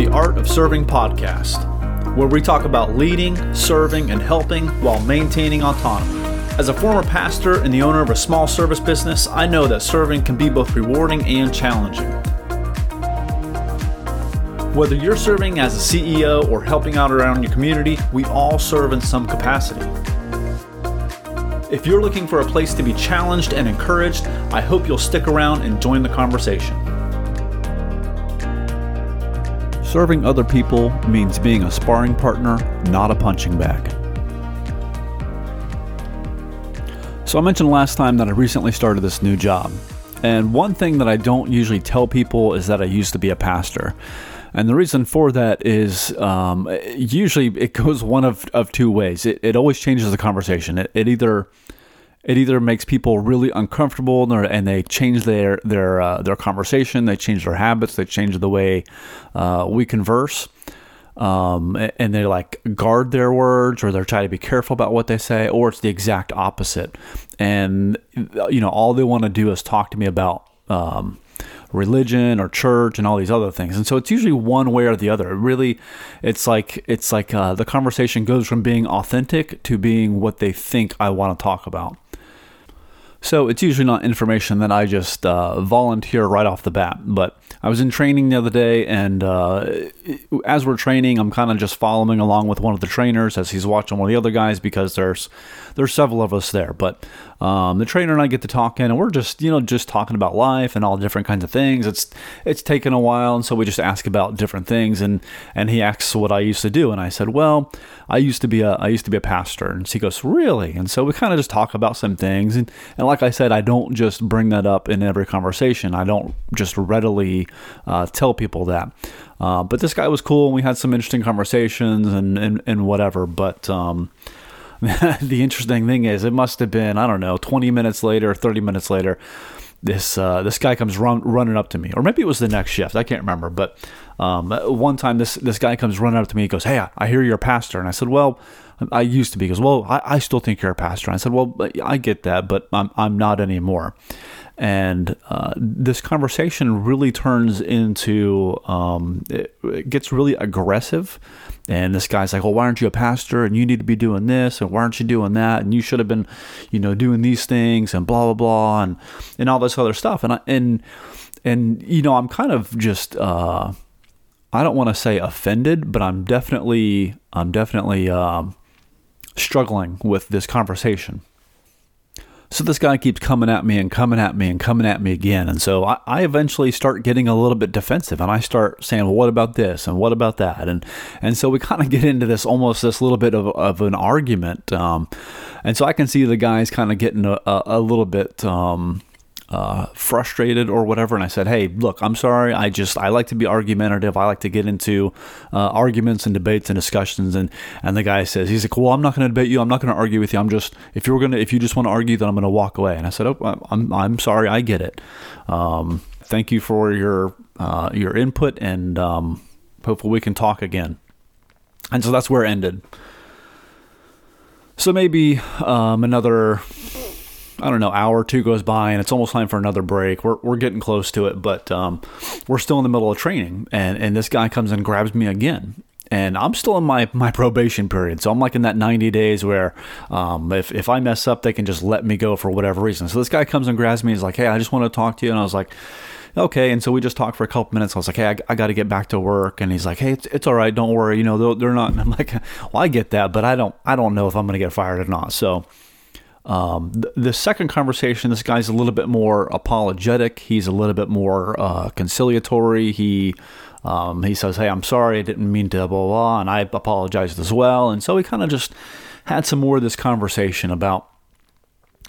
the Art of Serving podcast, where we talk about leading, serving, and helping while maintaining autonomy. As a former pastor and the owner of a small service business, I know that serving can be both rewarding and challenging. Whether you're serving as a CEO or helping out around your community, we all serve in some capacity. If you're looking for a place to be challenged and encouraged, I hope you'll stick around and join the conversation. Serving other people means being a sparring partner, not a punching bag. So, I mentioned last time that I recently started this new job. And one thing that I don't usually tell people is that I used to be a pastor. And the reason for that is um, usually it goes one of, of two ways. It, it always changes the conversation. It, it either it either makes people really uncomfortable and they change their their uh, their conversation, they change their habits, they change the way uh, we converse, um, and they like guard their words or they're trying to be careful about what they say, or it's the exact opposite, and you know all they want to do is talk to me about. Um, religion or church and all these other things. And so it's usually one way or the other. It really it's like it's like uh, the conversation goes from being authentic to being what they think i want to talk about so it's usually not information that I just uh, volunteer right off the bat. But I was in training the other day, and uh, as we're training, I'm kind of just following along with one of the trainers as he's watching one of the other guys because there's there's several of us there. But um, the trainer and I get to talking, and we're just you know just talking about life and all different kinds of things. It's it's taken a while, and so we just ask about different things, and and he asks what I used to do, and I said, well, I used to be a I used to be a pastor, and he goes, really, and so we kind of just talk about some things, and and like I said, I don't just bring that up in every conversation. I don't just readily uh, tell people that. Uh, but this guy was cool, and we had some interesting conversations and and, and whatever. But um, the interesting thing is, it must have been I don't know, 20 minutes later, 30 minutes later. This uh, this guy comes run, running up to me, or maybe it was the next shift. I can't remember. But um, one time, this this guy comes running up to me. He goes, "Hey, I, I hear you're a pastor," and I said, "Well." I used to be. Goes, well, I, I still think you're a pastor. And I said, well, I get that, but I'm, I'm not anymore. And uh, this conversation really turns into, um, it, it, gets really aggressive. And this guy's like, well, why aren't you a pastor? And you need to be doing this, and why aren't you doing that? And you should have been, you know, doing these things, and blah blah blah, and and all this other stuff. And I, and and you know, I'm kind of just. Uh, I don't want to say offended, but I'm definitely I'm definitely um, struggling with this conversation. So this guy keeps coming at me and coming at me and coming at me again. And so I, I, eventually start getting a little bit defensive and I start saying, well, what about this? And what about that? And, and so we kind of get into this almost this little bit of, of an argument. Um, and so I can see the guys kind of getting a, a, a little bit, um, uh, frustrated or whatever. And I said, "Hey, look, I'm sorry. I just I like to be argumentative. I like to get into uh, arguments and debates and discussions." And and the guy says, "He's like, well, I'm not going to debate you. I'm not going to argue with you. I'm just if you're gonna if you just want to argue, then I'm going to walk away." And I said, "Oh, I'm I'm sorry. I get it. Um, thank you for your uh, your input, and um, hopefully we can talk again." And so that's where it ended. So maybe um, another I don't know, hour or two goes by and it's almost time for another break. We're, we're getting close to it, but um, we're still in the middle of training. And, and this guy comes and grabs me again. And I'm still in my, my probation period. So I'm like in that 90 days where um, if, if I mess up, they can just let me go for whatever reason. So this guy comes and grabs me. He's like, hey, I just want to talk to you. And I was like, okay. And so we just talked for a couple minutes. I was like, hey, I, I got to get back to work. And he's like, hey, it's, it's all right. Don't worry. You know, they're, they're not. And I'm like, well, I get that, but I don't, I don't know if I'm going to get fired or not. So um, the, second conversation, this guy's a little bit more apologetic. He's a little bit more uh, conciliatory. He um, he says, "Hey, I'm sorry. I didn't mean to blah blah,", blah and I apologized as well. And so we kind of just had some more of this conversation about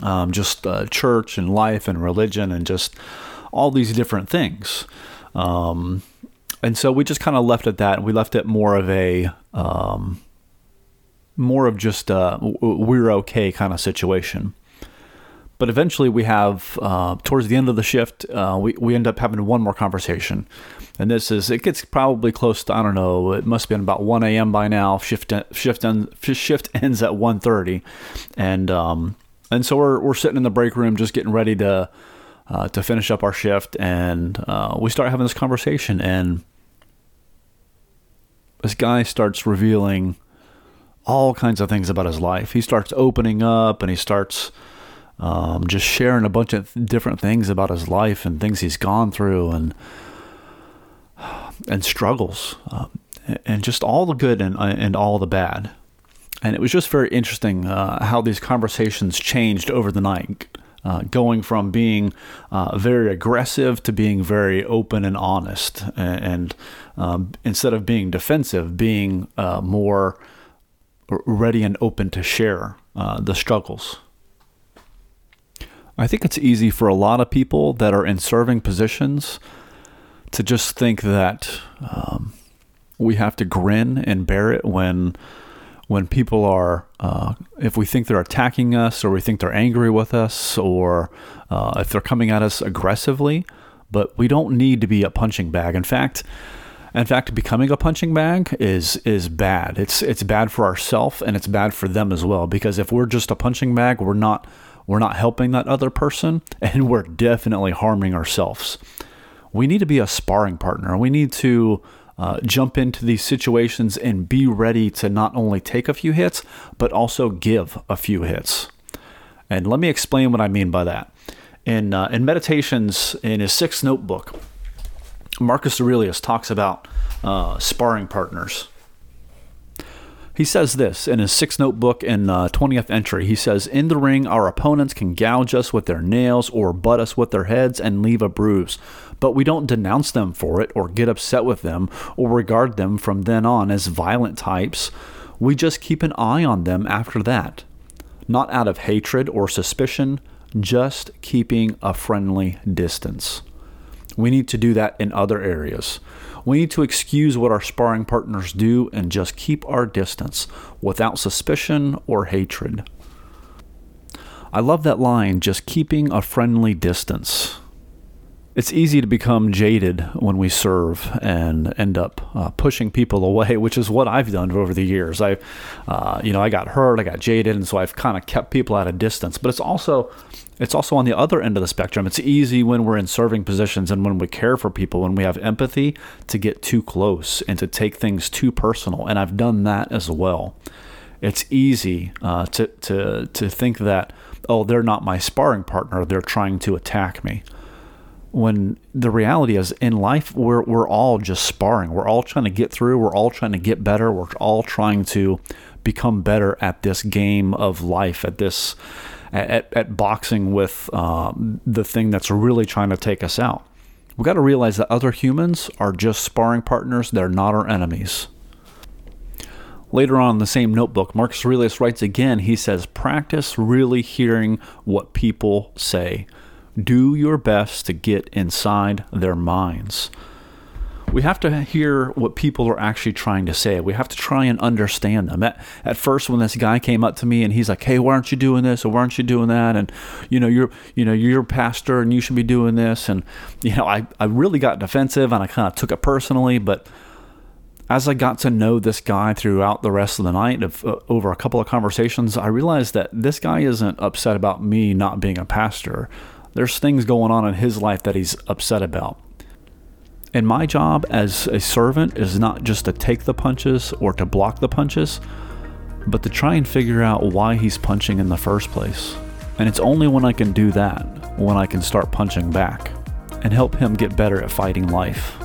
um, just uh, church and life and religion and just all these different things. Um, and so we just kind of left it at that. We left it more of a um, more of just a we're okay kind of situation. But eventually, we have uh, towards the end of the shift, uh, we we end up having one more conversation, and this is it gets probably close to I don't know it must have been about 1 a.m. by now. Shift shift end, shift ends at 1:30, and um, and so we're we're sitting in the break room just getting ready to uh, to finish up our shift, and uh, we start having this conversation, and this guy starts revealing all kinds of things about his life. He starts opening up and he starts um, just sharing a bunch of different things about his life and things he's gone through and and struggles um, and just all the good and and all the bad. And it was just very interesting uh, how these conversations changed over the night. Uh, going from being uh, very aggressive to being very open and honest, and, and um, instead of being defensive, being uh, more ready and open to share uh, the struggles. I think it's easy for a lot of people that are in serving positions to just think that um, we have to grin and bear it when when people are uh, if we think they're attacking us or we think they're angry with us or uh, if they're coming at us aggressively but we don't need to be a punching bag in fact in fact, becoming a punching bag is is bad. It's it's bad for ourselves and it's bad for them as well. Because if we're just a punching bag, we're not we're not helping that other person, and we're definitely harming ourselves. We need to be a sparring partner. We need to uh, jump into these situations and be ready to not only take a few hits, but also give a few hits. And let me explain what I mean by that. In uh, in meditations in his sixth notebook, Marcus Aurelius talks about uh, sparring partners. He says this in his sixth notebook in uh, 20th entry. He says, In the ring, our opponents can gouge us with their nails or butt us with their heads and leave a bruise. But we don't denounce them for it or get upset with them or regard them from then on as violent types. We just keep an eye on them after that. Not out of hatred or suspicion, just keeping a friendly distance. We need to do that in other areas. We need to excuse what our sparring partners do and just keep our distance without suspicion or hatred. I love that line, just keeping a friendly distance. It's easy to become jaded when we serve and end up uh, pushing people away, which is what I've done over the years. I, uh, you know, I got hurt, I got jaded, and so I've kind of kept people at a distance. But it's also it's also on the other end of the spectrum. It's easy when we're in serving positions and when we care for people, when we have empathy, to get too close and to take things too personal. And I've done that as well. It's easy uh, to, to, to think that, oh, they're not my sparring partner, they're trying to attack me. When the reality is, in life, we're, we're all just sparring. We're all trying to get through, we're all trying to get better, we're all trying to become better at this game of life, at this at, at boxing with um, the thing that's really trying to take us out. We've got to realize that other humans are just sparring partners, they're not our enemies. Later on in the same notebook, Marcus Aurelius writes again, he says, Practice really hearing what people say. Do your best to get inside their minds we have to hear what people are actually trying to say. We have to try and understand them. At, at first, when this guy came up to me and he's like, "Hey, why aren't you doing this? Or why aren't you doing that?" and you know, you're you know you're a pastor and you should be doing this. And you know, I I really got defensive and I kind of took it personally. But as I got to know this guy throughout the rest of the night, of, uh, over a couple of conversations, I realized that this guy isn't upset about me not being a pastor. There's things going on in his life that he's upset about. And my job as a servant is not just to take the punches or to block the punches, but to try and figure out why he's punching in the first place. And it's only when I can do that when I can start punching back and help him get better at fighting life.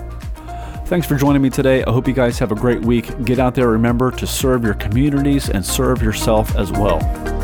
Thanks for joining me today. I hope you guys have a great week. Get out there, remember to serve your communities and serve yourself as well.